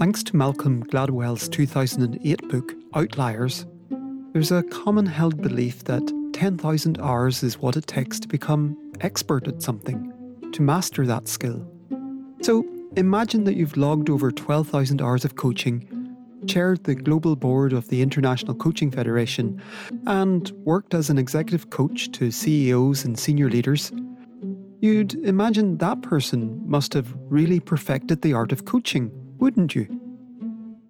Thanks to Malcolm Gladwell's 2008 book, Outliers, there's a common held belief that 10,000 hours is what it takes to become expert at something, to master that skill. So imagine that you've logged over 12,000 hours of coaching, chaired the global board of the International Coaching Federation, and worked as an executive coach to CEOs and senior leaders. You'd imagine that person must have really perfected the art of coaching, wouldn't you?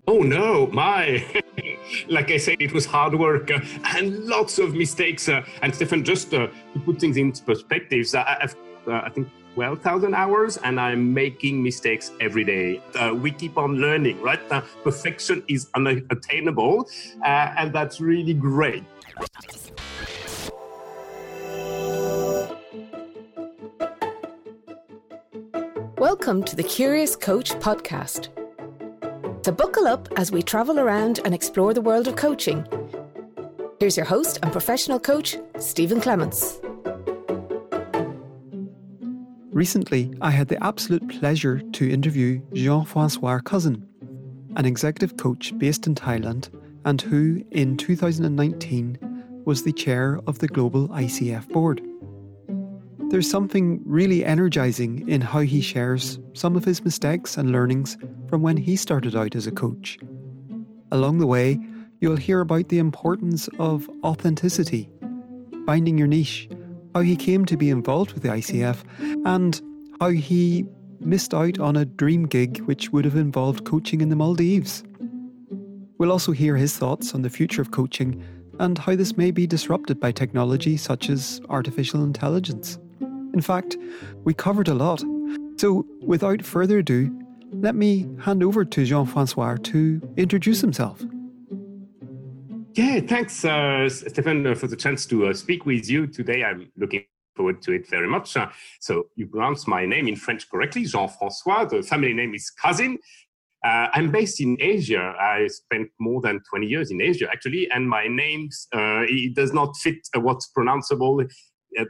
Oh no, my! like I said, it was hard work uh, and lots of mistakes. Uh, and Stefan, just uh, to put things into perspective, I, have uh, I think 12,000 hours and I'm making mistakes every day. Uh, we keep on learning, right? Uh, perfection is unattainable, and that's really great. Welcome to the Curious Coach podcast so buckle up as we travel around and explore the world of coaching. Here's your host and professional coach, Stephen Clements. Recently, I had the absolute pleasure to interview Jean Francois Cousin, an executive coach based in Thailand and who, in 2019, was the chair of the global ICF board. There's something really energizing in how he shares some of his mistakes and learnings from when he started out as a coach. Along the way, you'll hear about the importance of authenticity, finding your niche, how he came to be involved with the ICF, and how he missed out on a dream gig which would have involved coaching in the Maldives. We'll also hear his thoughts on the future of coaching and how this may be disrupted by technology such as artificial intelligence. In fact, we covered a lot. So, without further ado, let me hand over to Jean Francois to introduce himself. Yeah, thanks, uh, Stefan, for the chance to uh, speak with you today. I'm looking forward to it very much. Uh, so, you pronounced my name in French correctly, Jean Francois. The family name is Cousin. Uh, I'm based in Asia. I spent more than 20 years in Asia, actually, and my name uh, it does not fit uh, what's pronounceable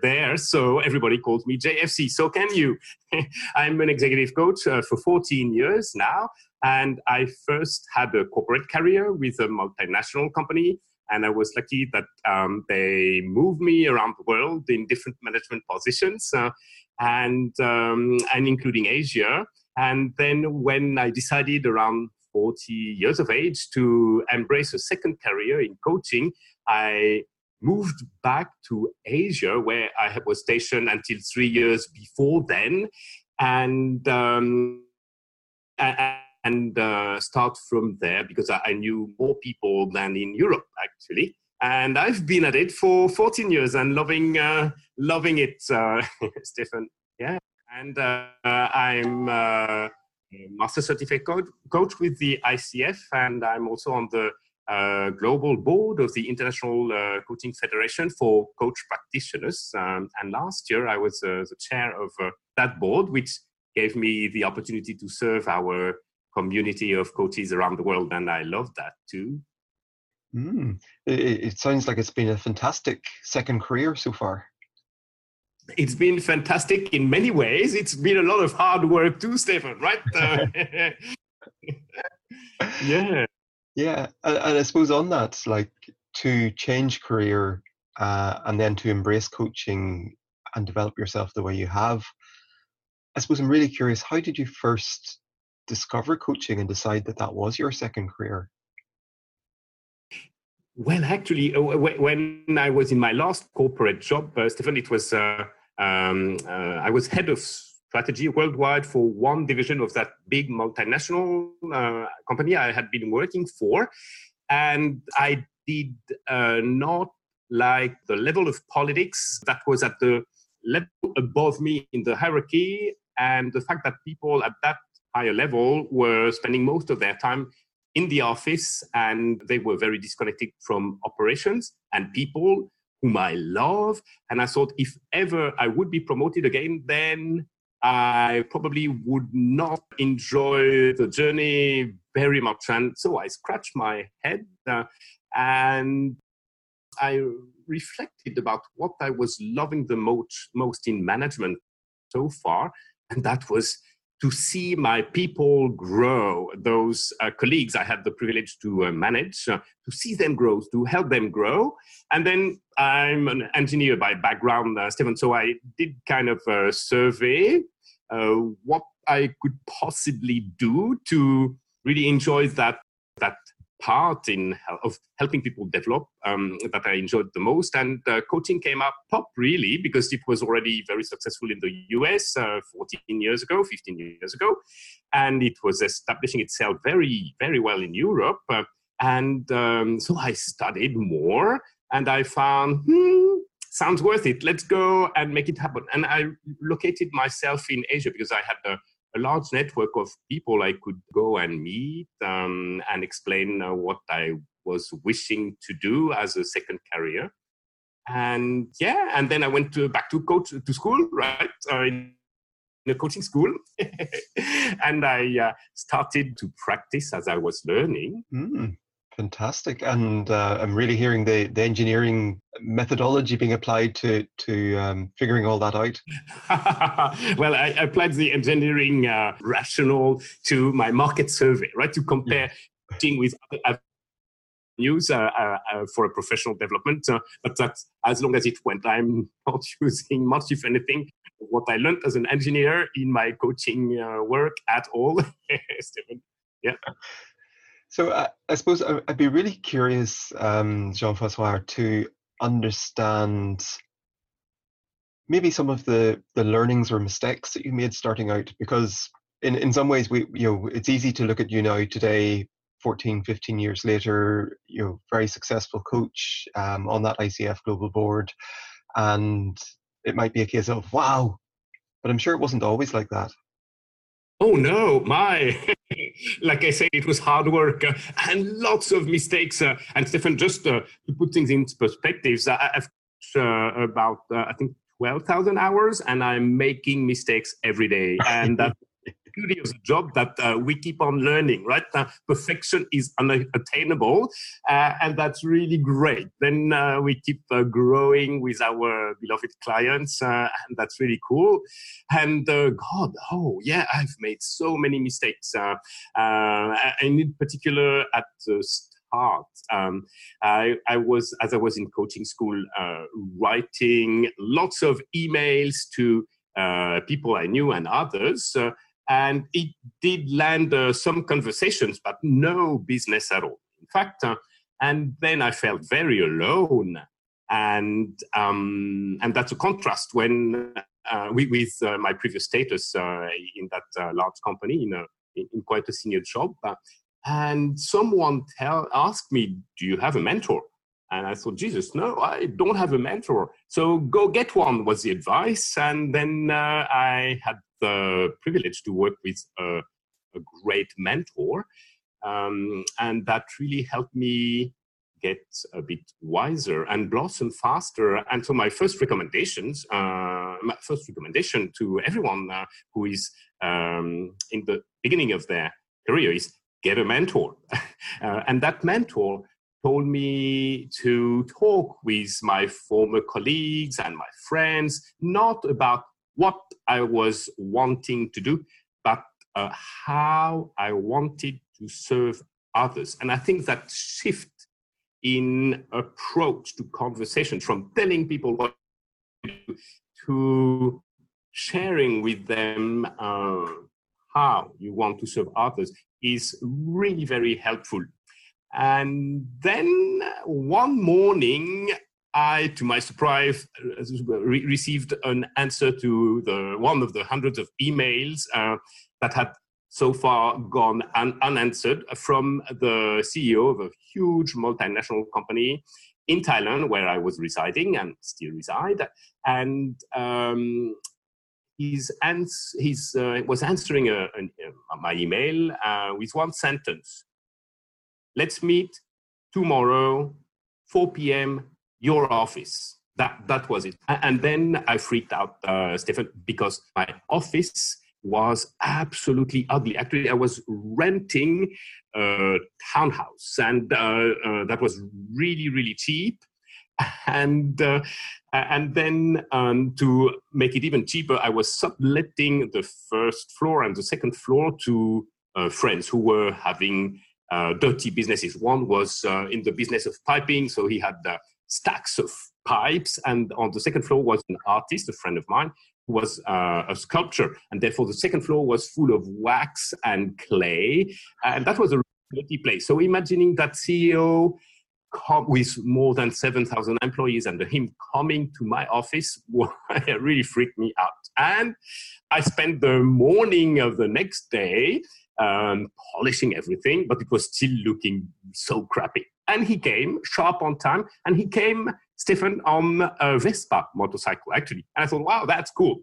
there, so everybody calls me JFC. So can you? I'm an executive coach uh, for 14 years now, and I first had a corporate career with a multinational company, and I was lucky that um, they moved me around the world in different management positions, uh, and um, and including Asia. And then when I decided around 40 years of age to embrace a second career in coaching, I moved back to Asia, where I was stationed until three years before then, and um, and uh, start from there because I, knew more people than in Europe actually. And I've been at it for 14 years and loving uh, loving it, uh, Stefan. Yeah, and uh, I'm uh, master certificate coach with the ICF, and I'm also on the uh, global board of the International uh, Coaching Federation for coach practitioners. Um, and last year I was uh, the chair of uh, that board, which gave me the opportunity to serve our community of coaches around the world. And I love that too. Mm. It, it sounds like it's been a fantastic second career so far. It's been fantastic in many ways. It's been a lot of hard work too, Stefan, right? Yeah. Yeah, and, I suppose on that, like to change career uh, and then to embrace coaching and develop yourself the way you have. I suppose I'm really curious. How did you first discover coaching and decide that that was your second career? Well, actually, uh, when I was in my last corporate job, uh, Stefan, it was uh, um, uh, I was head of strategy worldwide for one division of that big multinational uh, company I had been working for. And I did uh, not like the level of politics that was at the level above me in the hierarchy, and the fact that people at that higher level were spending most of their time in the office and they were very disconnected from operations and people whom I love. And I thought if ever I would be promoted again, then I probably would not enjoy the journey very much. And so I scratched my head uh, and I reflected about what I was loving the most, most in management so far. And that was to see my people grow, those uh, colleagues I had the privilege to uh, manage, uh, to see them grow, to help them grow. And then I'm an engineer by background, uh, Stephen, so I did kind of a survey uh, what I could possibly do to really enjoy that that part in of helping people develop um, that I enjoyed the most. And uh, coaching came up pop really because it was already very successful in the US uh, 14 years ago, 15 years ago, and it was establishing itself very, very well in Europe. Uh, and um, so I studied more, and I found. Hmm, sounds worth it. Let's go and make it happen. And I located myself in Asia because I had a a large network of people I could go and meet um, and explain uh, what I was wishing to do as a second career. And yeah, and then I went to, back to coach to school, right? Uh, in a coaching school, and I uh, started to practice as I was learning. Mm. Fantastic, and uh, I'm really hearing the, the engineering methodology being applied to to um, figuring all that out. well, I applied the engineering uh, rationale to my market survey, right, to compare yeah. with other news uh, uh, uh, for a professional development. Uh, but that's as long as it went. I'm not using much, if anything, what I learned as an engineer in my coaching uh, work at all, Stephen. Yeah. So uh, I suppose I'd be really curious, um, Jean-Francois, to understand maybe some of the, the learnings or mistakes that you made starting out, because in, in some ways, we you know it's easy to look at you now today, 14, 15 years later, you know, very successful coach um, on that ICF global board, and it might be a case of wow, but I'm sure it wasn't always like that. Oh no, my! like I said, it was hard work uh, and lots of mistakes. Uh, and Stefan, just uh, to put things into perspectives, I, have uh, about uh, I think twelve thousand hours, and I'm making mistakes every day, and that beauty of the job that uh, we keep on learning, right? Uh, perfection is unattainable, uh, and that's really great. Then uh, we keep uh, growing with our beloved clients, uh, and that's really cool. And God, oh yeah, I've made so many mistakes, and in particular at the start. Um, I, I, was, as I was in coaching school, writing lots of emails to people I knew and others and it did land uh, some conversations, but no business at all. In fact, uh, and then I felt very alone, and um, and that's a contrast when uh, with, uh, my previous status uh, in that uh, large company in, a, in quite a senior job. and someone tell asked me, "Do you have a mentor?" And I thought, Jesus, no, I don't have a mentor. So go get one was the advice. And then uh, I had the privilege to work with a, a great mentor. Um, and that really helped me get a bit wiser and blossom faster. And so my first recommendations, uh, my first recommendation to everyone uh, who is um, in the beginning of their career is get a mentor. uh, and that mentor told me to talk with my former colleagues and my friends, not about what I was wanting to do, but uh, how I wanted to serve others. And I think that shift in approach to conversations from telling people what to, do, to sharing with them uh, how you want to serve others is really very helpful and then one morning, I, to my surprise, re- received an answer to the one of the hundreds of emails uh, that had so far gone un- unanswered from the CEO of a huge multinational company in Thailand, where I was residing and still reside. And um, he's, ans- he's uh, was answering a, a, my email uh, with one sentence let's meet tomorrow, 4 p.m., your office. That, that was it. And then I freaked out, uh, Stephen, because my office was absolutely ugly. Actually, I was renting a townhouse, and uh, uh, that was really, really cheap. and uh, and then um, to make it even cheaper, I was subletting the first floor and the second floor to uh, friends who were having dirty businesses. One was uh, in the business of piping, so he had uh, stacks of pipes, and on the second floor was an artist, a friend of mine, who was uh, a sculptor, and therefore the second floor was full of wax and clay, and that was a dirty place. So imagining that CEO with more than 7,000 employees and him coming to my office really freaked me out. And I spent the morning of the next day um, polishing everything, but it was still looking so crappy. And he came sharp on time, and he came, Stephen, on a Vespa motorcycle, actually. And I thought, wow, that's cool.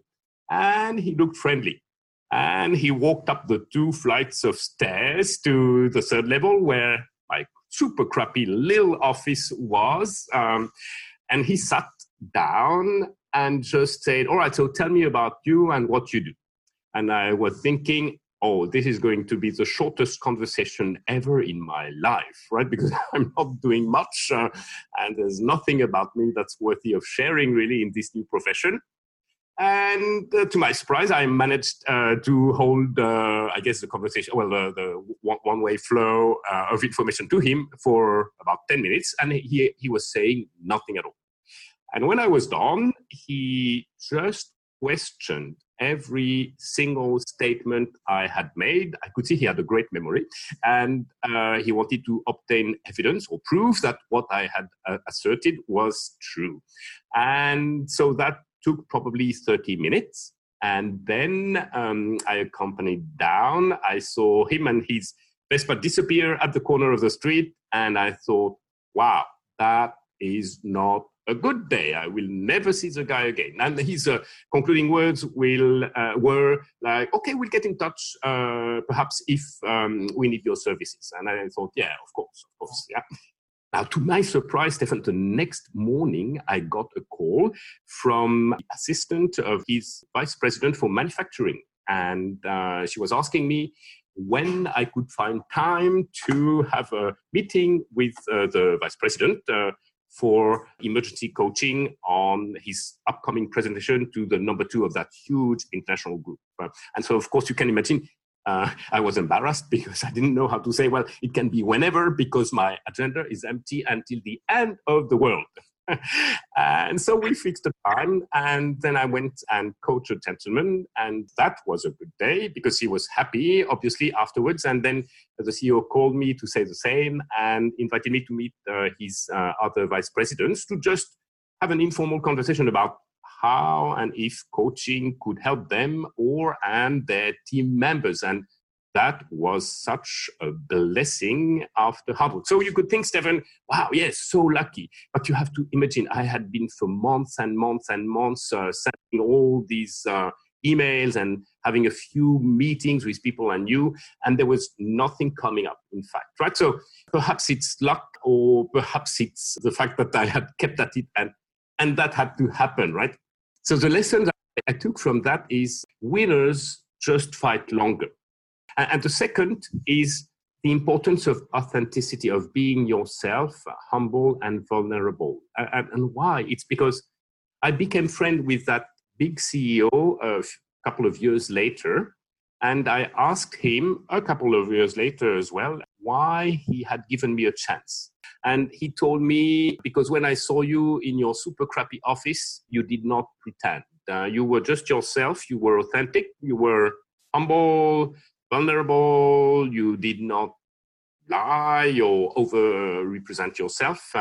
And he looked friendly. And he walked up the two flights of stairs to the third level where my super crappy little office was. Um, and he sat down and just said, All right, so tell me about you and what you do. And I was thinking, oh, this is going to be the shortest conversation ever in my life, right? Because I'm not doing much uh, and there's nothing about me that's worthy of sharing really in this new profession. And uh, to my surprise, I managed uh, to hold, uh, I guess, the conversation, well, the, one way flow uh, of information to him for about 10 minutes. And he, he was saying nothing at all. And when I was done, he just questioned every single statement I had made. I could see he had a great memory, and uh, he wanted to obtain evidence or proof that what I had uh, asserted was true. And so that took probably 30 minutes. And then um, I accompanied down. I saw him and his Vespa disappear at the corner of the street, and I thought, wow, that is not a good day. I will never see the guy again. And his uh, concluding words will uh, were like, "Okay, we'll get in touch, uh, perhaps if um, we need your services." And I thought, "Yeah, of course, of course, yeah." Now, to my surprise, Stefan, the next morning I got a call from the assistant of his vice president for manufacturing, and uh, she was asking me when I could find time to have a meeting with uh, the vice president uh, for emergency coaching on his upcoming presentation to the number two of that huge international group. And so, of course, you can imagine uh, I was embarrassed because I didn't know how to say, well, it can be whenever because my agenda is empty until the end of the world. and so we fixed the time, and then I went and coached a gentleman, and that was a good day because he was happy, obviously, afterwards. And then the CEO called me to say the same and invited me to meet uh, his uh, other vice presidents to just have an informal conversation about how and if coaching could help them or and their team members. And that was such a blessing after Harvard. So you could think, Stefan, wow, yes, so lucky. But you have to imagine, I had been for months and months and months uh, sending all these uh, emails and having a few meetings with people I knew, and there was nothing coming up, in fact, right? So perhaps it's luck, or perhaps it's the fact that I had kept at it, and, and that had to happen, right? So the lesson I took from that is winners just fight longer and the second is the importance of authenticity, of being yourself, humble and vulnerable. And, and why? It's because I became friend with that big CEO a couple of years later. And I asked him a couple of years later as well why he had given me a chance. And he told me, because when I saw you in your super crappy office, you did not pretend. Uh, you were just yourself, you were authentic, you were humble, vulnerable, you did not lie or over represent yourself.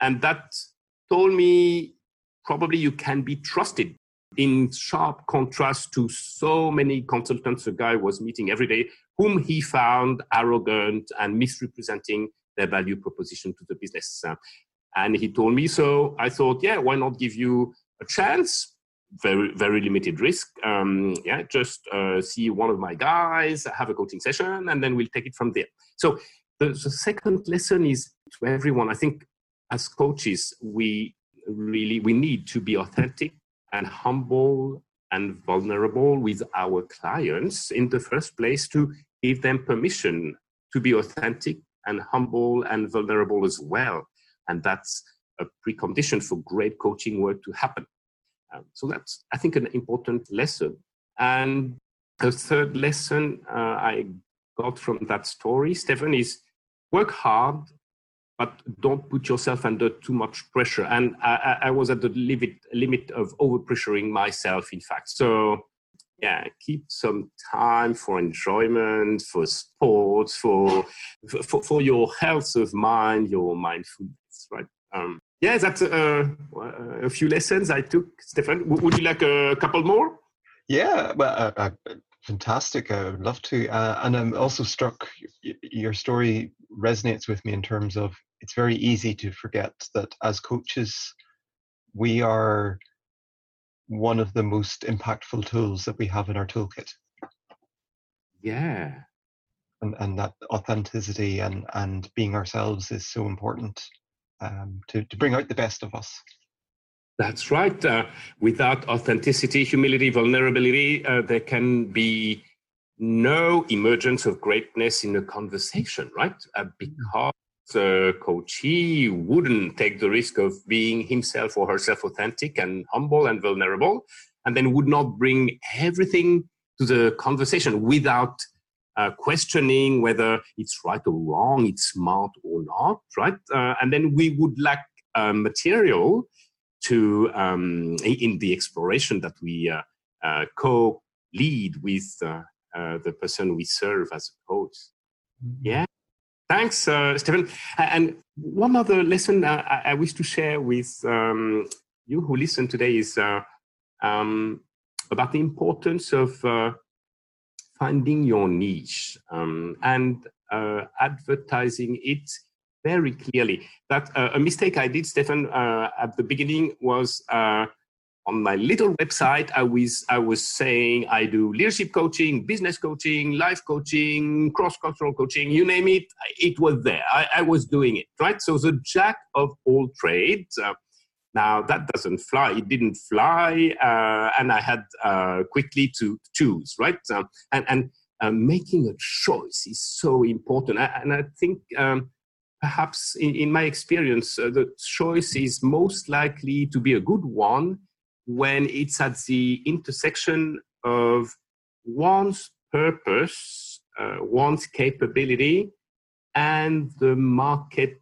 And that told me probably you can be trusted in sharp contrast to so many consultants a guy was meeting every day whom he found arrogant and misrepresenting their value proposition to the business. And he told me so. I thought, yeah, why not give you a chance? Very very limited risk. Um, yeah, just uh, see one of my guys, have a coaching session, and then we'll take it from there. So the, the second lesson is to everyone. I think as coaches, we really we need to be authentic and humble and vulnerable with our clients in the first place to give them permission to be authentic and humble and vulnerable as well. And that's a precondition for great coaching work to happen. Um, so that's, I think, an important lesson. And the third lesson uh, I got from that story, Stephen, is work hard, but don't put yourself under too much pressure. And I, I was at the limit, limit of overpressuring myself, in fact. So yeah, keep some time for enjoyment, for sports, for for, for your health of mind, your mindfulness, right? Um, yeah, that's uh, a few lessons I took. Stefan, would you like a couple more? Yeah, well, uh, uh, fantastic. I would love to. Uh, and I'm also struck, your story resonates with me in terms of it's very easy to forget that as coaches, we are one of the most impactful tools that we have in our toolkit. Yeah. And, and that authenticity and, and being ourselves is so important um, to, to bring out the best of us. That's right. Uh, without authenticity, humility, vulnerability, uh, there can be no emergence of greatness in a conversation, right? Uh, because the coachee wouldn't take the risk of being himself or herself authentic and humble and vulnerable, and then would not bring everything to the conversation without uh, questioning whether it's right or wrong, it's smart or not, right? Uh, and then we would lack uh, material to um, in the exploration that we uh, uh, co-lead with uh, the person we serve as a coach. Mm-hmm. Yeah. Thanks, uh, Stephen. And one other lesson I, I, wish to share with um, you who listen today is uh, um, about the importance of uh, finding your niche um, and uh, advertising it very clearly. That uh, a mistake I did, Stephen, at the beginning was on my little website, I was I was saying I do leadership coaching, business coaching, life coaching, cross-cultural coaching, you name it, it was there. I, I was doing it, right? So the jack of all trades. Now that doesn't fly. It didn't fly, uh, and I had uh, quickly to choose, right? Uh, and and uh, making a choice is so important. and I think. Um, perhaps in, in, my experience, uh, the choice is most likely to be a good one when it's at the intersection of one's purpose, uh, one's capability, and the market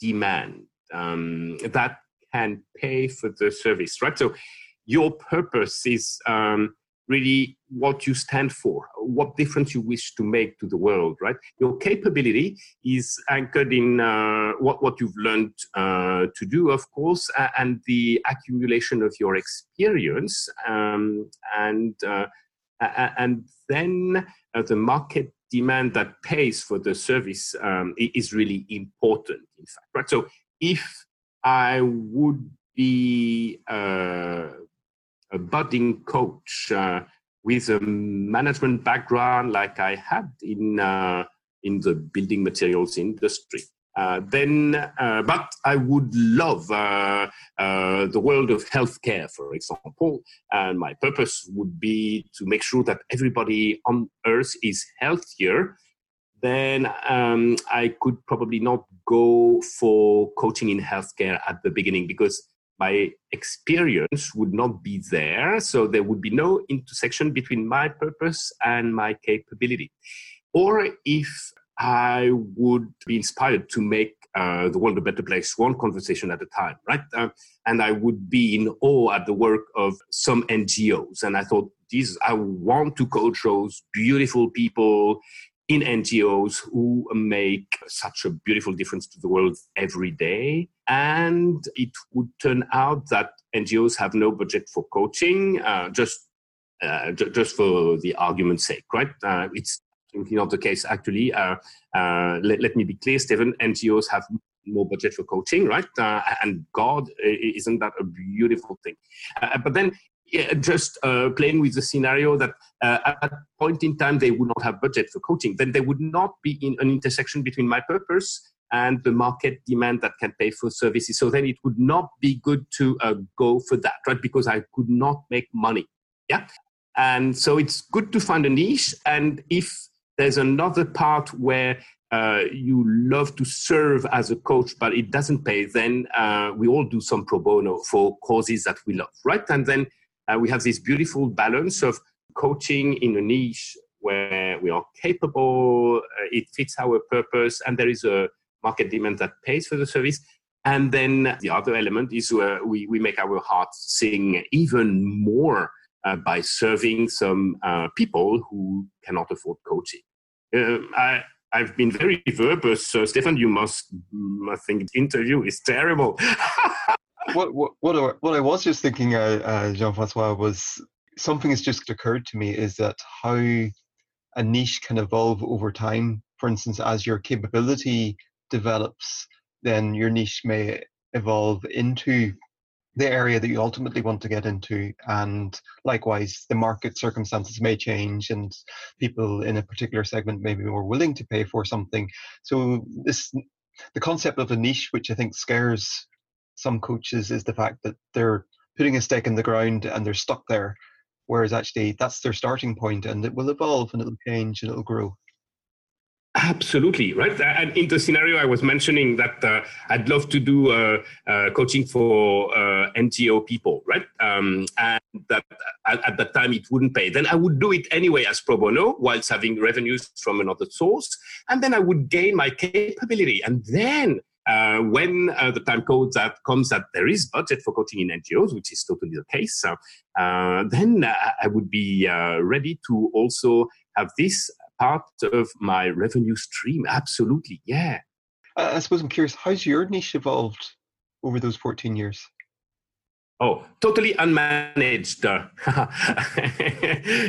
demand um, that can pay for the service, right? So your purpose is um, really what you stand for, what difference you wish to make to the world, right? Your capability is anchored in uh, what, what you've learned uh, to do, of course, uh, and the accumulation of your experience. Um, and, uh, and then uh, the market demand that pays for the service um, is really important, in fact, right? So if I would be a budding coach uh, with a management background like I had in uh, in the building materials industry. Uh, then, uh, but I would love uh, uh, the world of healthcare, for example. And my purpose would be to make sure that everybody on earth is healthier. Then um, I could probably not go for coaching in healthcare at the beginning because my experience would not be there. So there would be no intersection between my purpose and my capability. Or if I would be inspired to make uh, the world a better place, one conversation at a time, right? Uh, and I would be in awe at the work of some NGOs. And I thought, Jesus, I want to coach those beautiful people in NGOs who make such a beautiful difference to the world every day. And it would turn out that NGOs have no budget for coaching, uh, just uh, j- just for the argument's sake, right? Uh, it's not the case actually. Uh, uh, let, let, me be clear, Stephen. NGOs have more budget for coaching, right? Uh, and God, isn't that a beautiful thing? but then yeah, just uh, playing with the scenario that uh, at a point in time they would not have budget for coaching, then they would not be in an intersection between my purpose and the market demand that can pay for services. So then it would not be good to uh, go for that, right? Because I could not make money. Yeah. And so it's good to find a niche. And if there's another part where uh, you love to serve as a coach, but it doesn't pay, then uh, we all do some pro bono for causes that we love, right? And then uh, we have this beautiful balance of coaching in a niche where we are capable, uh, it fits our purpose, and there is a market demand that pays for the service. And then the other element is where we, we make our heart sing even more uh, by serving some uh, people who cannot afford coaching. I, I've been very verbose. So, Stefan, you must, I think, interview is terrible. what, what, what, I, was just thinking, uh, uh, Jean Francois, was something has just occurred to me is that how a niche can evolve over time. For instance, as your capability develops, then your niche may evolve into the area that you ultimately want to get into and likewise the market circumstances may change and people in a particular segment may be more willing to pay for something so this the concept of a niche which i think scares some coaches is the fact that they're putting a stake in the ground and they're stuck there whereas actually that's their starting point and it will evolve and it'll change and it'll grow Absolutely, right. And in the scenario I was mentioning that uh, I'd love to do uh, uh, coaching for uh, NGO people, right? Um, and that at, at, that time it wouldn't pay. Then I would do it anyway as pro bono whilst having revenues from another source. And then I would gain my capability. And then uh, when uh, the time comes that comes that there is budget for coaching in NGOs, which is totally the case, uh, then I would be uh, ready to also have this part of my revenue stream. Absolutely, yeah. I suppose I'm curious, how's your niche evolved over those 14 years? Oh, totally unmanaged.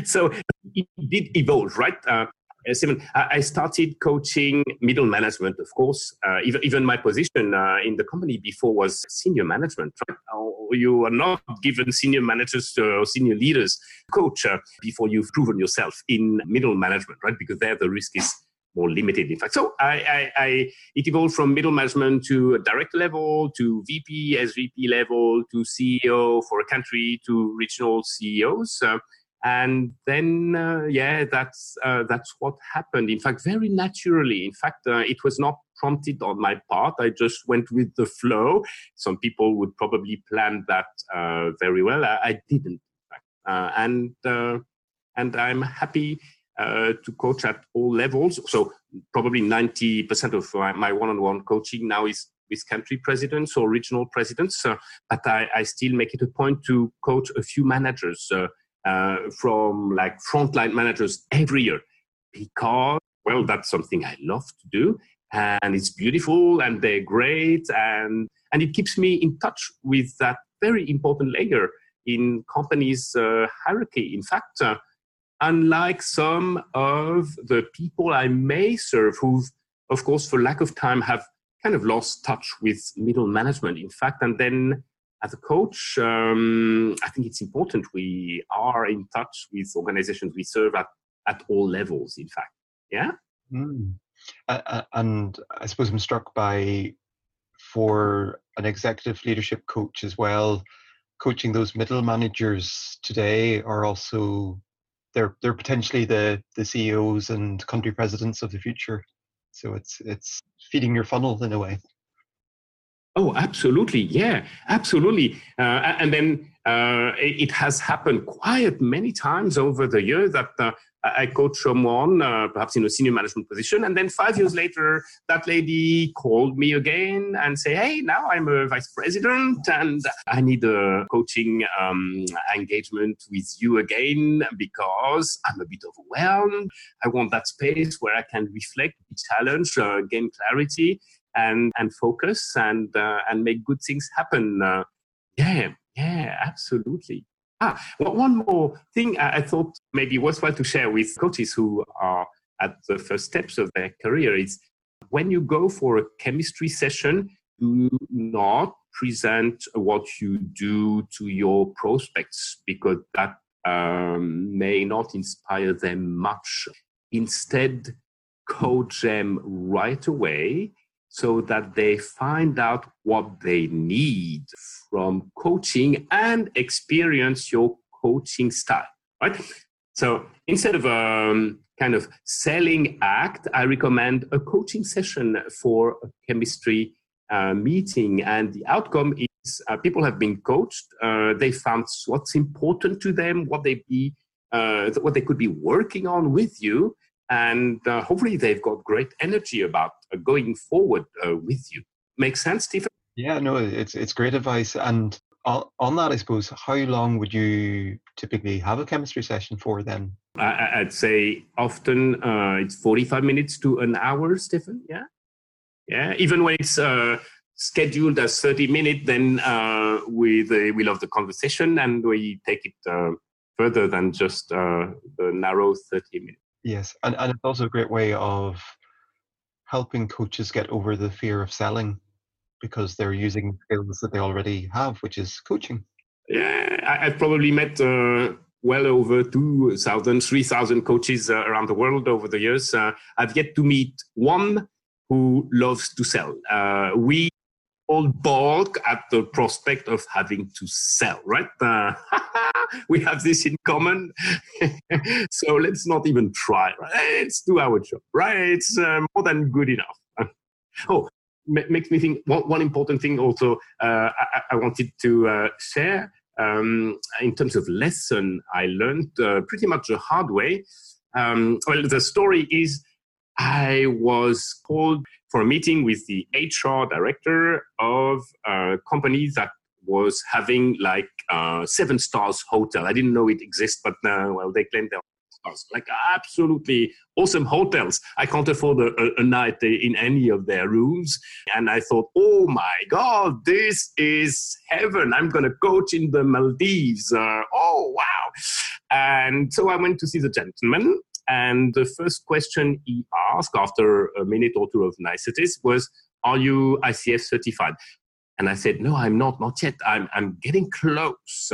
so it did evolve, right? Uh, uh, Stephen, I started coaching middle management, of course. Uh, even, even my position uh, in the company before was senior management. You are not given senior managers or senior leaders coach uh, before you've proven yourself in middle management, right? Because there the risk is more limited, in fact. So I, I, I, it evolved from middle management to direct level, to VP, SVP level, to CEO for a country, to regional CEOs. And then uh, yeah that's uh, that's what happened. In fact very naturally in fact uh, it was not prompted on my part. I just went with the flow. Some people would probably plan that uh, very well. I, I didn't uh, and uh, and i'm happy to coach at all levels. So probably 90% of my one-on-one coaching now is with country presidents or regional presidents. But I, I, still make it a point to coach a few managers uh, from like frontline managers every year because well that's something i love to do and it's beautiful and they're great and and it keeps me in touch with that very important layer in companies uh, hierarchy. In fact uh, unlike some of the people i may serve who of course for lack of time have kind of lost touch with middle management in fact and then as a coach, um, I think it's important we are in touch with organizations we serve at, at all levels, in fact. Yeah. Mm. Uh, and I suppose I'm struck by for an executive leadership coach as well, coaching those middle managers today are also they're they're potentially the the CEOs and country presidents of the future. So it's it's feeding your funnel in a way. Oh, absolutely. Yeah, absolutely. Uh, and then uh, it has happened quite many times over the year that uh, I coach someone, uh, perhaps in a senior management position, and then five years later, that lady called me again and say, "Hey, now I'm a vice president, and I need a coaching um, engagement with you again because I'm a bit overwhelmed. I want that space where I can reflect, be challenged, uh, gain clarity." And and focus and uh, and make good things happen. Uh, yeah, yeah, absolutely. Ah, well, one more thing I, I thought maybe worthwhile to share with coaches who are at the first steps of their career is when you go for a chemistry session, do not present what you do to your prospects because that um, may not inspire them much. Instead, coach them right away so that they find out what they need from coaching and experience your coaching style right So instead of a um, kind of selling act, I recommend a coaching session for a chemistry uh, meeting. And the outcome is uh, people have been coached. Uh, they found what's important to them, what they be, uh, what they could be working on with you, and uh, hopefully they've got great energy about uh, going forward with you. Make sense, Stephen? Yeah, no, it's it's great advice. And on that, I suppose, how long would you typically have a chemistry session for then? I'd say often uh, it's 45 minutes to an hour, Stephen. Yeah. Yeah. Even when it's uh, scheduled as 30 minutes, then uh, we, the, we love the conversation and we take it uh, further than just uh, the narrow 30 minutes. Yes. And, and it's also a great way of helping coaches get over the fear of selling because they're using skills that they already have, which is coaching. Yeah, I, have probably met uh, well over 2,000, 3,000 coaches uh, around the world over the years. Uh, I've yet to meet one who loves to sell. Uh, we all balk at the prospect of having to sell, right? Uh, we have this in common. so let's not even try. Let's do our job, right? It's uh, more than good enough. oh, makes me think one, one important thing also uh, I, I, wanted to uh, share um, in terms of lesson I learned uh, pretty much the hard way. Um, well, the story is I was called for a meeting with the HR director of a company that was having like uh, seven stars hotel. I didn't know it exists, but uh, well, they claim they're stars, like absolutely awesome hotels. I can't afford a, a, night in any of their rooms. And I thought, oh my God, this is heaven. I'm going to coach in the Maldives. Uh, oh, wow. And so I went to see the gentleman. And the first question he asked after a minute or two of niceties was, Are you ICF certified? And I said, No, I'm not, not yet. I'm, I'm getting close.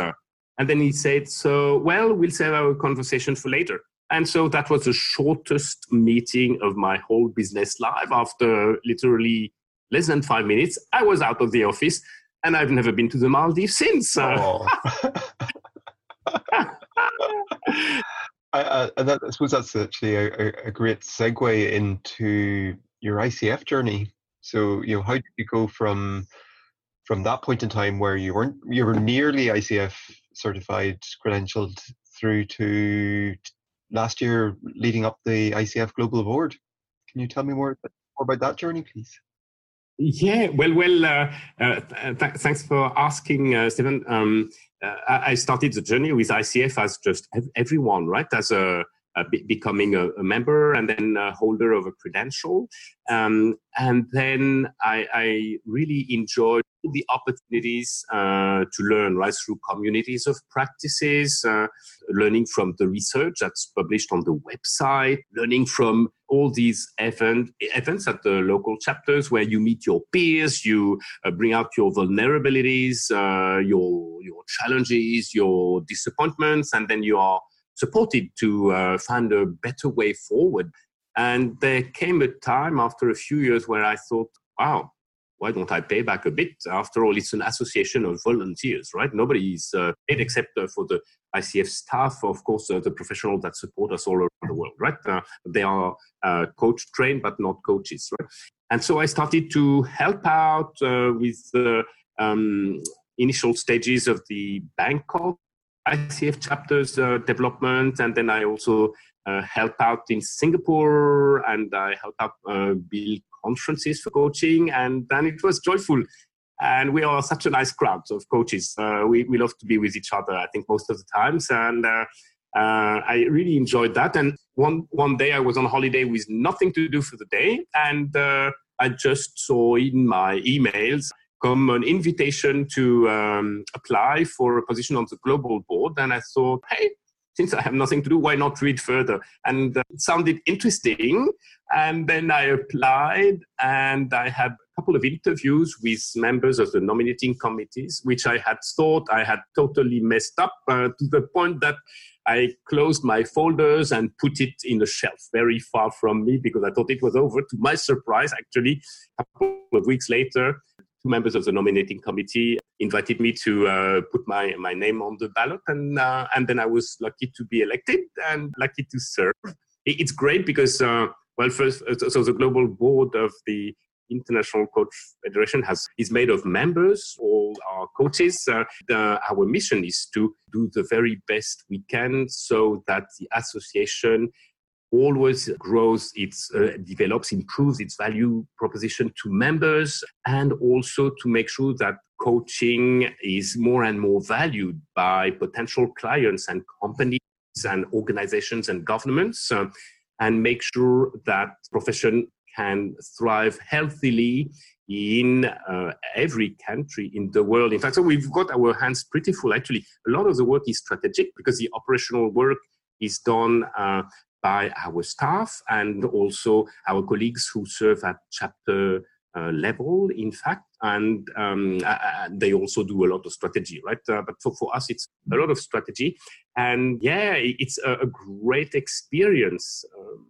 And then he said, So, well, we'll save our conversation for later. And so that was the shortest meeting of my whole business life. After literally less than five minutes, I was out of the office and I've never been to the Maldives since. Oh. I, I, that, I, suppose that's actually a, a, great segue into your ICF journey. So, you know, how did you go from from that point in time where you weren't you were nearly ICF certified, credentialed through to last year leading up the ICF Global Board. Can you tell me more, more about that journey, please? Yeah, well, well. Uh, uh, th- thanks for asking, uh, Stephen. Um, uh, I started the journey with ICF as just everyone, right? As a be- becoming a, a, member and then a holder of a credential. Um, and then I, I, really enjoyed the opportunities uh, to learn right through communities of practices, uh, learning from the research that's published on the website, learning from all these event, events at the local chapters where you meet your peers, you uh, bring out your vulnerabilities, uh, your your challenges, your disappointments, and then you are supported to uh, find a better way forward. And there came a time after a few years where I thought, wow, why don't I pay back a bit? After all, it's an association of volunteers, right? Nobody is uh, paid except uh, for the ICF staff, of course, uh, the professionals that support us all around the world, right? Uh, they are uh, coach trained, but not coaches, right? And so I started to help out uh, with the um, initial stages of the Bangkok ICF chapters development, and then I also help out in Singapore, and I help out build conferences for coaching, and then it was joyful. And we are such a nice crowd of coaches. Uh, we we love to be with each other. I think most of the times, and uh, uh, I really enjoyed that. And one one day I was on holiday with nothing to do for the day, and I just saw in my emails come an invitation to um, apply for a position on the global board. And I thought, hey, since I have nothing to do, why not read further? And uh, it sounded interesting. And then I applied and I had a couple of interviews with members of the nominating committees, which I had thought I had totally messed up uh, to the point that I closed my folders and put it in a shelf very far from me because I thought it was over. To my surprise, actually, a couple of weeks later, two members of the nominating committee invited me to uh, put my, my name on the ballot, and uh, and then I was lucky to be elected and lucky to serve. It's great because uh, well, first, uh, so the global board of the International Coach Federation has is made of members, all our coaches. Uh, the, our mission is to do the very best we can so that the association always grows, its uh, develops, improves its value proposition to members, and also to make sure that coaching is more and more valued by potential clients and companies and organizations and governments, uh, and make sure that profession can thrive healthily in uh, every country in the world. In fact, so we've got our hands pretty full. Actually, a lot of the work is strategic because the operational work is done uh, by our staff and also our colleagues who serve at chapter uh, level, in fact, and um, uh, they also do a lot of strategy, right? Uh, but for, for us, it's a lot of strategy, and yeah, it's a, a great experience. Um,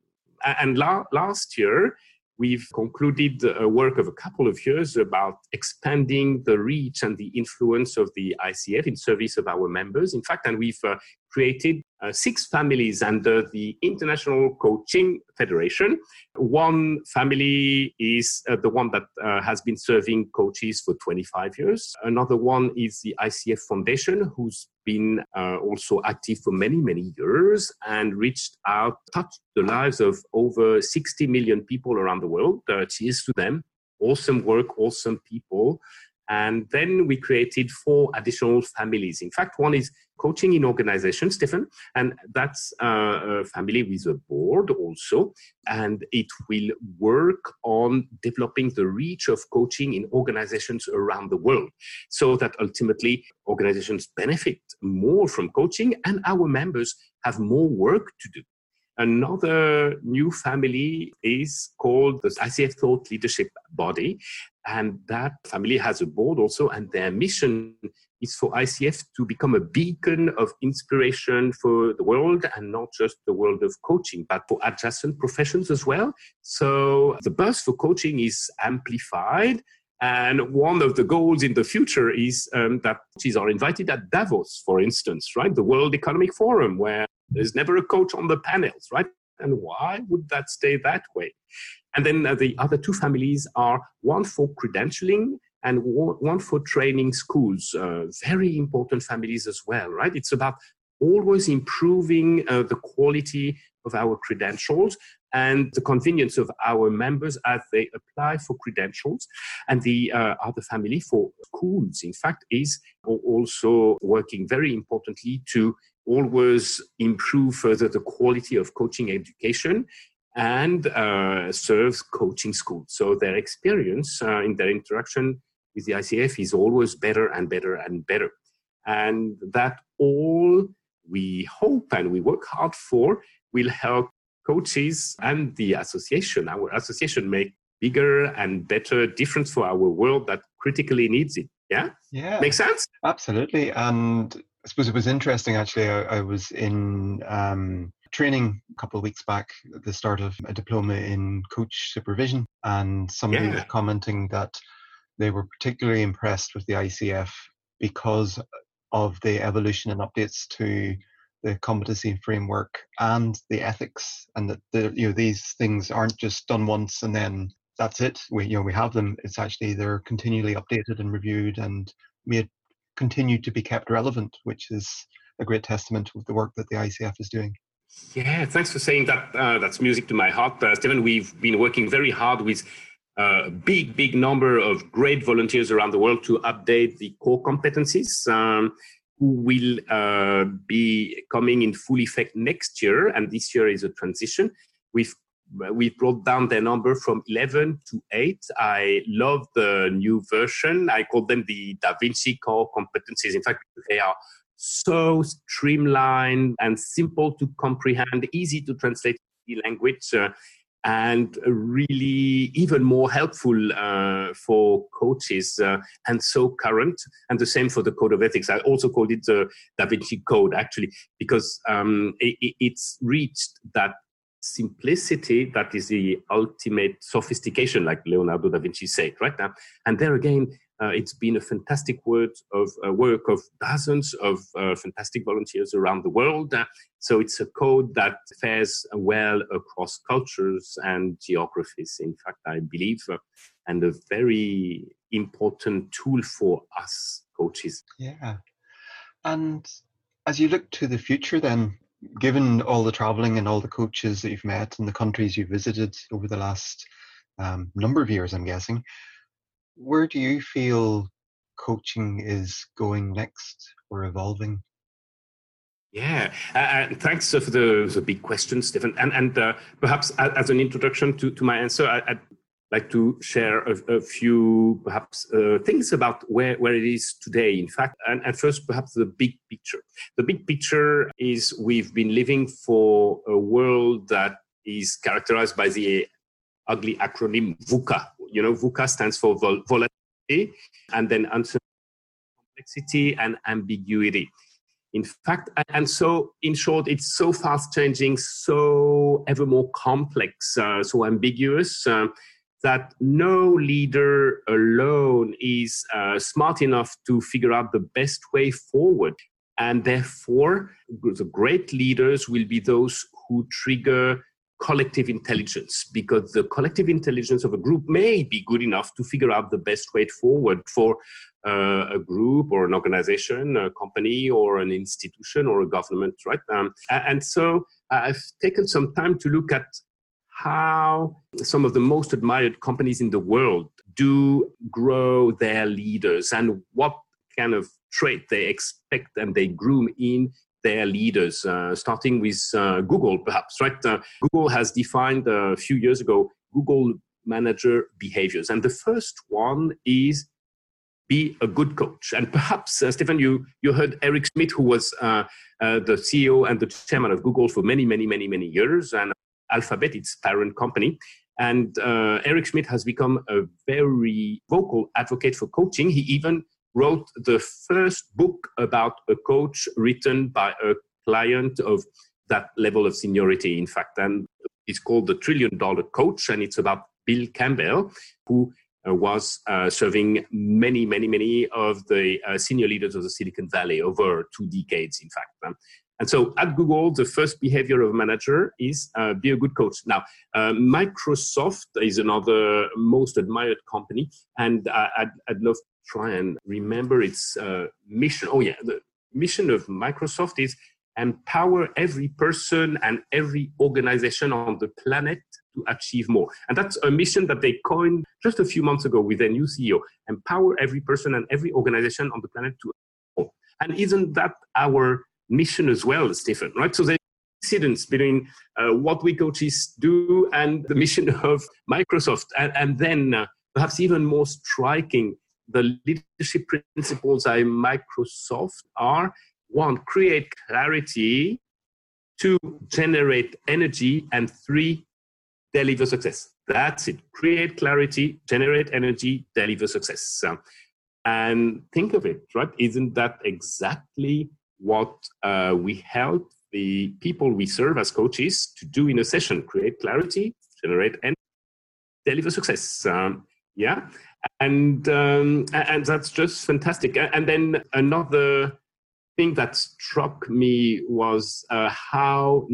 and la- last year, We've concluded a work of a couple of years about expanding the reach and the influence of the ICF in service of our members. In fact, and we've uh, created uh, six families under the International Coaching Federation. One family is uh, the one that uh, has been serving coaches for 25 years. Another one is the ICF Foundation, who's been uh, also active for many, many years and reached out, touched the lives of over 60 million people around the world. Uh, cheers to them. Awesome work, awesome people. And then we created four additional families. In fact, one is coaching in organizations, Stephen, and that's a family with a board also. And it will work on developing the reach of coaching in organizations around the world so that ultimately organizations benefit more from coaching and our members have more work to do. Another new family is called the ICF Thought Leadership Body. And that family has a board also, and their mission is for ICF to become a beacon of inspiration for the world and not just the world of coaching, but for adjacent professions as well. So the buzz for coaching is amplified. And one of the goals in the future is um, that coaches are invited at Davos, for instance, right? The World Economic Forum, where there's never a coach on the panels, right? And why would that stay that way? And then uh, the other two families are one for credentialing and one for training schools. Uh, very important families as well, right? It's about always improving uh, the quality of our credentials and the convenience of our members as they apply for credentials. And the uh, other family for schools, in fact, is also working very importantly to always improve further the quality of coaching education and uh, serves coaching schools. So their experience uh, in their interaction with the ICF is always better and better and better. And that all we hope and we work hard for will help coaches and the association, our association, make bigger and better difference for our world that critically needs it. Yeah? Yeah. Makes sense? Absolutely. And I suppose it was interesting actually. I, I was in um, training a couple of weeks back at the start of a diploma in coach supervision, and somebody yeah. was commenting that they were particularly impressed with the ICF because of the evolution and updates to the competency framework and the ethics, and that the, you know these things aren't just done once and then that's it. We you know we have them. It's actually they're continually updated and reviewed and made continue to be kept relevant, which is a great testament of the work that the ICF is doing. Yeah, thanks for saying that. Uh, that's music to my heart, uh, Stephen. We've been working very hard with a uh, big, big number of great volunteers around the world to update the core competencies. Um, who will uh, be coming in full effect next year, and this year is a transition. We've we brought down their number from 11 to 8. I love the new version. I call them the Da Vinci core competencies. In fact, they are so streamlined and simple to comprehend, easy to translate the language, uh, and really even more helpful uh, for coaches uh, and so current. And the same for the code of ethics. I also called it the Da Vinci Code actually because um, it, it's reached that simplicity that is the ultimate sophistication, like Leonardo da Vinci said, right? Now, and there again, uh, it's been a fantastic work of uh, work of dozens of uh, fantastic volunteers around the world. Uh, so it's a code that fares well across cultures and geographies. In fact, I believe, uh, and a very important tool for us coaches. Yeah, and as you look to the future, then given all the traveling and all the coaches that you've met and the countries you've visited over the last um, number of years, I'm guessing, where do you feel coaching is going next or evolving? Yeah, uh, thanks for the, the big question, Stephen. And, and uh, perhaps as an introduction to, to my answer, I, would like to share a, a few perhaps uh, things about where, where it is today. In fact, and at first, perhaps the big picture. The big picture is we've been living for a world that is characterized by the ugly acronym VUCA, you know, VUCA stands for vol- volatility and then uncertainty, complexity, and ambiguity. In fact, and so in short, it's so fast changing, so ever more complex, uh, so ambiguous. Uh, that no leader alone is uh, smart enough to figure out the best way forward. And therefore, the great leaders will be those who trigger collective intelligence because the collective intelligence of a group may be good enough to figure out the best way forward for uh, a group or an organization, a company or an institution or a government, right? Um, and so I've taken some time to look at how some of the most admired companies in the world do grow their leaders and what kind of trait they expect and they groom in their leaders, uh, starting with uh, Google, perhaps, right? Uh, Google has defined a few years ago Google manager behaviors. And the first one is be a good coach. And perhaps, uh, Stephen, you, you heard Eric Schmidt, who was uh, uh, the CEO and the chairman of Google for many, many, many, many years, and Alphabet, its parent company. And Eric Schmidt has become a very vocal advocate for coaching. He even wrote the first book about a coach written by a client of that level of seniority, in fact. And it's called The Trillion Dollar Coach, and it's about Bill Campbell, who uh, was uh, serving many, many, many of the uh, senior leaders of the Silicon Valley over two decades, in fact. And so at Google, the first behavior of a manager is uh, be a good coach. Now, uh, Microsoft is another most admired company, and I'd, I'd love to try and remember its uh, mission. Oh, yeah, the mission of Microsoft is empower every person and every organization on the planet to achieve more. And that's a mission that they coined just a few months ago with their new CEO empower every person and every organization on the planet to more. And isn't that our mission as well, Stephen? Right? So there's incidence between uh, what we coaches do and the mission of Microsoft. And, and then uh, perhaps even more striking the leadership principles at Microsoft are one, create clarity, two, generate energy, and three, deliver success. That's it. Create clarity, generate energy, deliver success. and think of it, right? Isn't that exactly what uh, we help the people we serve as coaches to do in a session? Create clarity, generate energy, deliver success. Um, yeah and um, and that's just fantastic. And then another thing that struck me was uh, how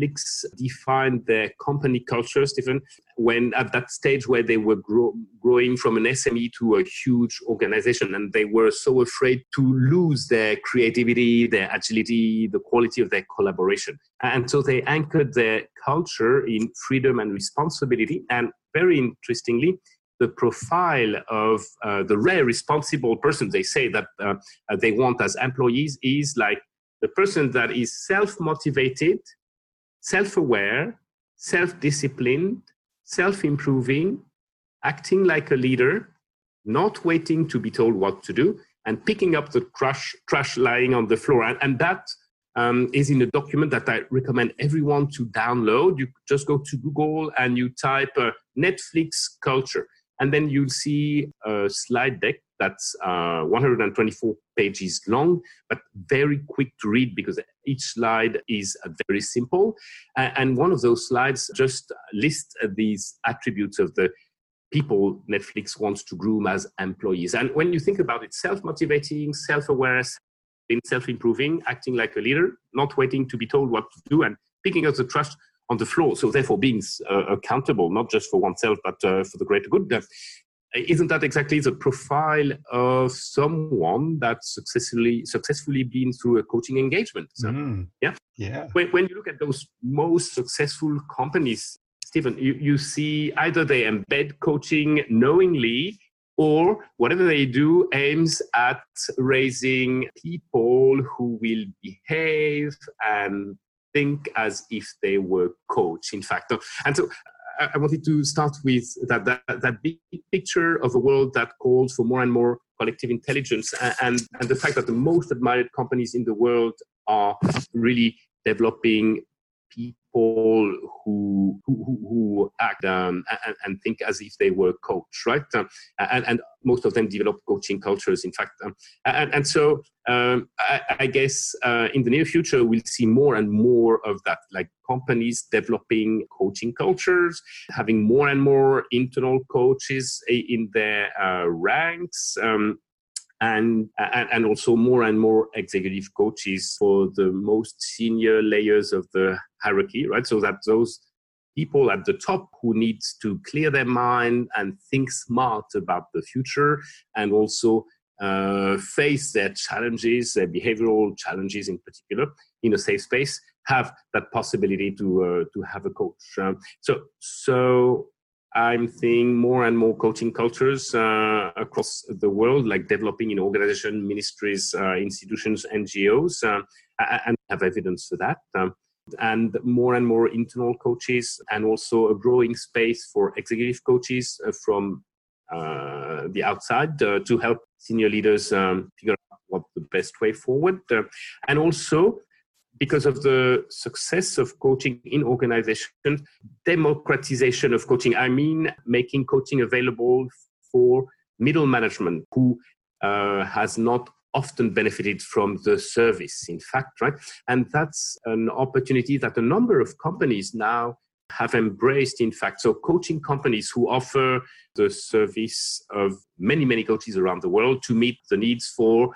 Netflix defined their company culture, Stephen, when at that stage where they were grow, growing from an SME to a huge organization, and they were so afraid to lose their creativity, their agility, the quality of their collaboration. And so they anchored their culture in freedom and responsibility. And very interestingly, the profile of uh, the rare responsible person they say that uh, they want as employees is like the person that is self-motivated self-aware self-disciplined self-improving acting like a leader not waiting to be told what to do and picking up the trash, trash lying on the floor and, and that um, is in a document that I recommend everyone to download. You just go to Google and you type uh, Netflix culture And then you'll see a slide deck that's uh, 124 pages long, but very quick to read because each slide is very simple. And one of those slides just lists these attributes of the people Netflix wants to groom as employees. And when you think about it, self motivating, self awareness, self improving, acting like a leader, not waiting to be told what to do, and picking up the trust on the floor. So, therefore, being uh, accountable, not just for oneself, but uh, for the greater good. Uh, isn't that exactly the profile of someone that's successfully successfully been through a coaching engagement? So, mm. Yeah, yeah. When, when you look at those most successful companies Stephen, you, you see either they embed coaching knowingly or whatever they do aims at raising people who will behave and think as if they were coach in fact. And so i wanted to start with that, that, that big picture of a world that calls for more and more collective intelligence and, and the fact that the most admired companies in the world are really developing who who, who act um, and, and, think as if they were coach, right? Um, and, and, most of them develop coaching cultures, in fact. Um, and, and, so um, I, I, guess uh, in the near future we'll see more and more of that, like companies developing coaching cultures, having more and more internal coaches in their uh, ranks. Um, and, and also more and more executive coaches for the most senior layers of the hierarchy, right? So that those people at the top who needs to clear their mind and think smart about the future and also uh, face their challenges, their behavioral challenges in particular, in a safe space, have that possibility to uh, to have a coach. Um, so so I'm seeing more and more coaching cultures uh, across the world, like developing in organizations, ministries, uh, institutions, NGOs, uh, and have evidence for that. Um, and more and more internal coaches, and also a growing space for executive coaches uh, from uh, the outside uh, to help senior leaders um, figure out what the best way forward. and also because of the success of coaching in organizations, democratization of coaching. I mean, making coaching available for middle management who uh, has not often benefited from the service, in fact, right? And that's an opportunity that a number of companies now have embraced, in fact. So, coaching companies who offer the service of many, many coaches around the world to meet the needs for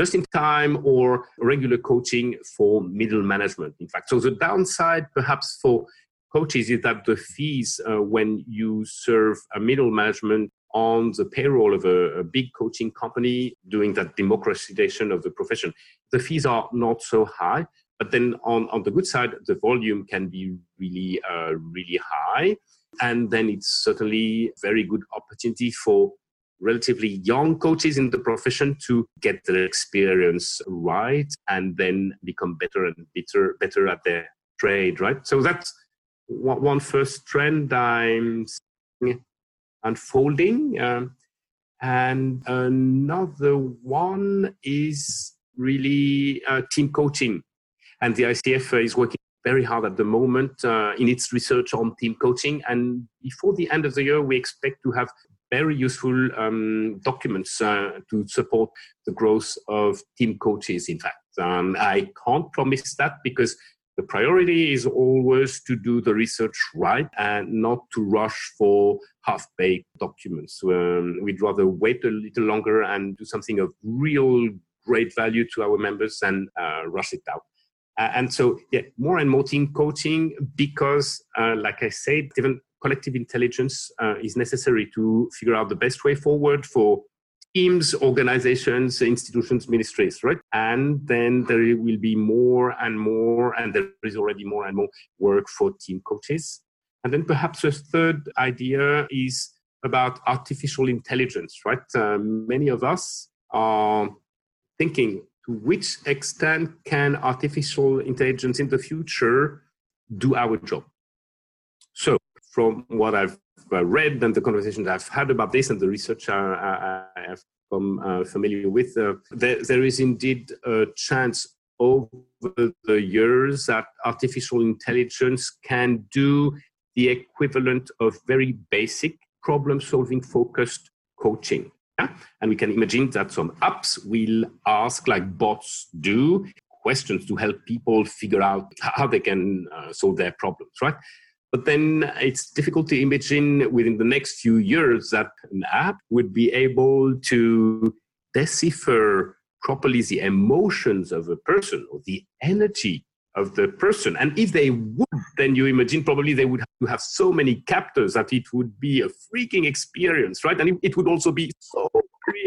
just in time or regular coaching for middle management, in fact. So the downside, perhaps, for coaches is that the fees uh, when you serve a middle management on the payroll of a, a, big coaching company doing that democratization of the profession, the fees are not so high. But then on, on the good side, the volume can be really, uh, really high. And then it's certainly very good opportunity for relatively young coaches in the profession to get their experience right and then become better and better better at their trade right? So that's one first trend i'm unfolding. Um, and another one is really uh, team coaching. And the icf is working very hard at the moment uh, in its research on team coaching. And before the end of the year, we expect to have very useful um, documents uh, to support the growth of team coaches, in fact. Um, I can't promise that because the priority is always to do the research right and not to rush for half baked documents. Um, we'd rather wait a little longer and do something of real great value to our members than uh, rush it out. Uh, and so, yeah, more and more team coaching because, uh, like I said, even collective intelligence uh, is necessary to figure out the best way forward for teams, organizations, institutions, ministries, right? And then there will be more and more, and there is already more and more work for team coaches. And then perhaps a third idea is about artificial intelligence, right? Uh, many of us are thinking to which extent can artificial intelligence in the future do our job? From what I've uh, read and the conversations I've had about this and the research I, I, have uh, familiar with, uh, there, there is indeed a chance over the years that artificial intelligence can do the equivalent of very basic problem solving focused coaching. Yeah? And we can imagine that some apps will ask, like bots do, questions to help people figure out how they can uh, solve their problems, right? But then it's difficult to imagine within the next few years that an app would be able to decipher properly the emotions of a person or the energy of the person. And if they would, then you imagine probably they would have so many captors that it would be a freaking experience, right? And it would also be so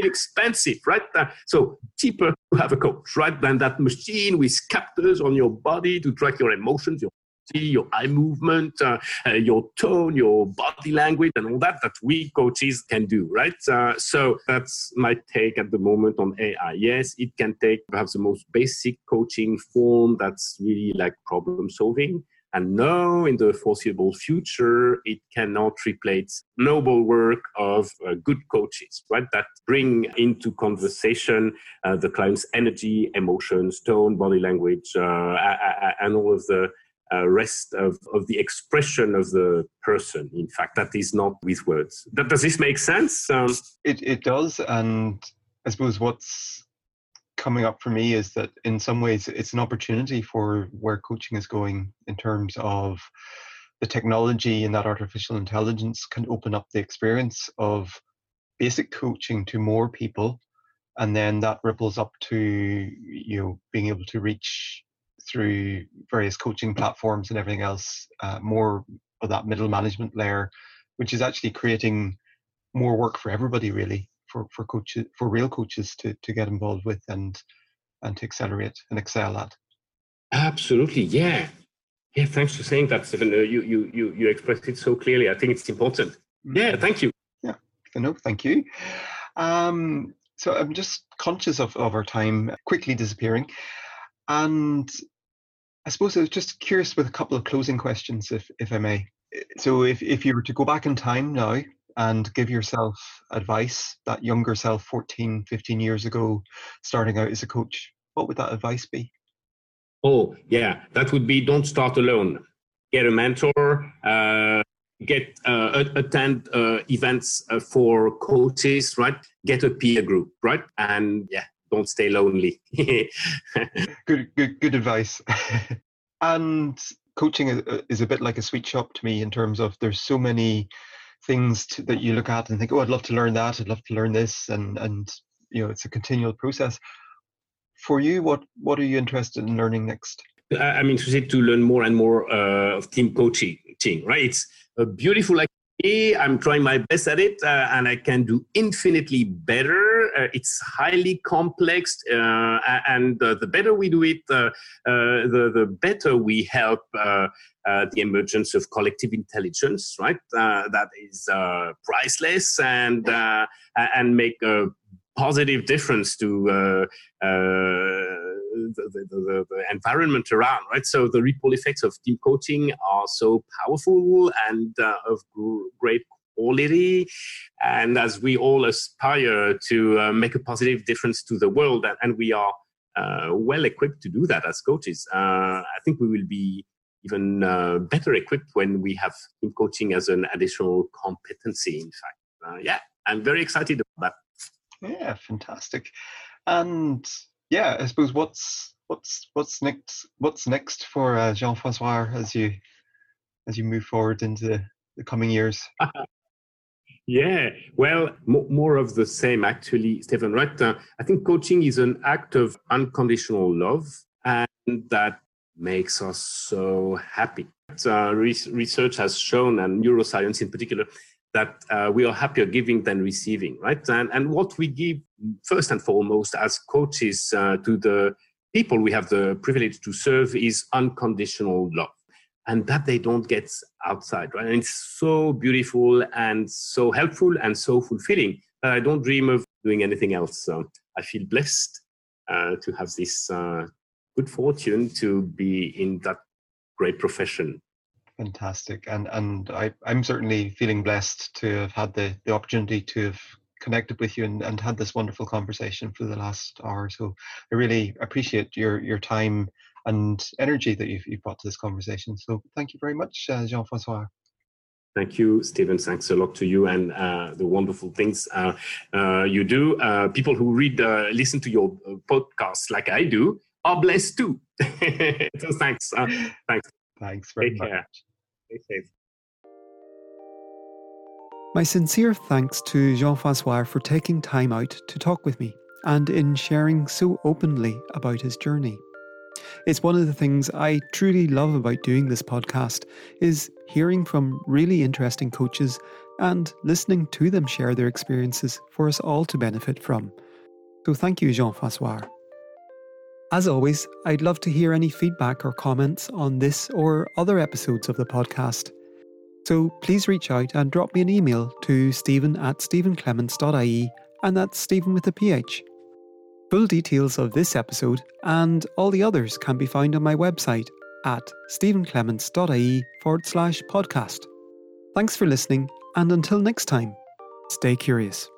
expensive, right? Uh, so cheaper to have a coach, right? Than that machine with captors on your body to track your emotions, your your eye movement, uh, uh, your tone, your body language, and all that that we coaches can do, right? Uh, so that's my take at the moment on AI. Yes, it can take perhaps the most basic coaching form that's really like problem solving. And no, in the foreseeable future, it cannot replace noble work of uh, good coaches, right? That bring into conversation uh, the client's energy, emotions, tone, body language, uh, and all of the uh, rest of, of the expression of the person. In fact, that is not with words. That, does this make sense? Um, it, it does. And I suppose what's coming up for me is that in some ways it's an opportunity for where coaching is going in terms of the technology and that artificial intelligence can open up the experience of basic coaching to more people and then that ripples up to you know being able to reach through various coaching platforms and everything else, uh, more of that middle management layer, which is actually creating more work for everybody, really, for for coaches, for real coaches to to get involved with and and to accelerate and excel at. Absolutely, yeah, yeah. Thanks for saying that, Stephen. Uh, you you you you expressed it so clearly. I think it's important. Mm. Yeah, thank you. Yeah, no, thank you. Um, so I'm just conscious of, of our time quickly disappearing. And I suppose I was just curious with a couple of closing questions, if if I may. So, if if you were to go back in time now and give yourself advice, that younger self, 14, 15 years ago, starting out as a coach, what would that advice be? Oh, yeah, that would be don't start alone. Get a mentor. Uh, get uh, attend uh, events uh, for coaches, right? Get a peer group, right? And yeah, don't stay lonely. good, good, good advice. and coaching is, a bit like a sweet shop to me in terms of there's so many things to, that you look at and think, oh, I'd love to learn that. I'd love to learn this, and and you know, it's a continual process. For you, what what are you interested in learning next? I'm interested to learn more and more uh, of team coaching. Right, it's a beautiful I'm trying my best at it, uh, and I can do infinitely better. Uh, it's highly complex, uh, and the better we do it, uh, uh, the the better we help uh, the emergence of collective intelligence. Right, that is priceless, and and make a positive difference to the, the, the, the, environment around, right? So the ripple effects of team coaching are so powerful and uh, of great quality. And as we all aspire to uh, make a positive difference to the world, and, and we are uh, well equipped to do that as coaches, uh, I think we will be even uh, better equipped when we have team coaching as an additional competency, in fact. Uh, yeah, I'm very excited about that. Yeah, fantastic. And yeah, I suppose what's what's what's next what's next for uh, Jean Francois as you as you move forward into the coming years. yeah, well, m- more of the same actually, Stephen. Right? Uh, I think coaching is an act of unconditional love, and that makes us so happy. Uh, re- research has shown, and neuroscience in particular, that uh, we are happier giving than receiving, right? And, and what we give first and foremost as coaches uh, to the people we have the privilege to serve is unconditional love. And that they don't get outside, right? And it's so beautiful and so helpful and so fulfilling that I don't dream of doing anything else. So I feel blessed uh, to have this uh, good fortune to be in that great profession. Fantastic, and and I I'm certainly feeling blessed to have had the the opportunity to have connected with you and, and had this wonderful conversation for the last hour. So I really appreciate your your time and energy that you've, you've brought to this conversation. So thank you very much, uh, Jean Francois. Thank you, Stephen. Thanks a lot to you and uh, the wonderful things uh, uh, you do. Uh, people who read, uh, listen to your uh, podcast like I do are blessed too. so thanks. thanks. Thanks very Take much. Care. Stay safe. My sincere thanks to Jean Francois for taking time out to talk with me and in sharing so openly about his journey. It's one of the things I truly love about doing this podcast is hearing from really interesting coaches and listening to them share their experiences for us all to benefit from. So thank you Jean-Francois. As always, I'd love to hear any feedback or comments on this or other episodes of the podcast. So please reach out and drop me an email to stephen at stephenclements.ie and that's Stephen with a PH. Full details of this episode and all the others can be found on my website at stephenclements.ie forward slash podcast. Thanks for listening, and until next time, stay curious.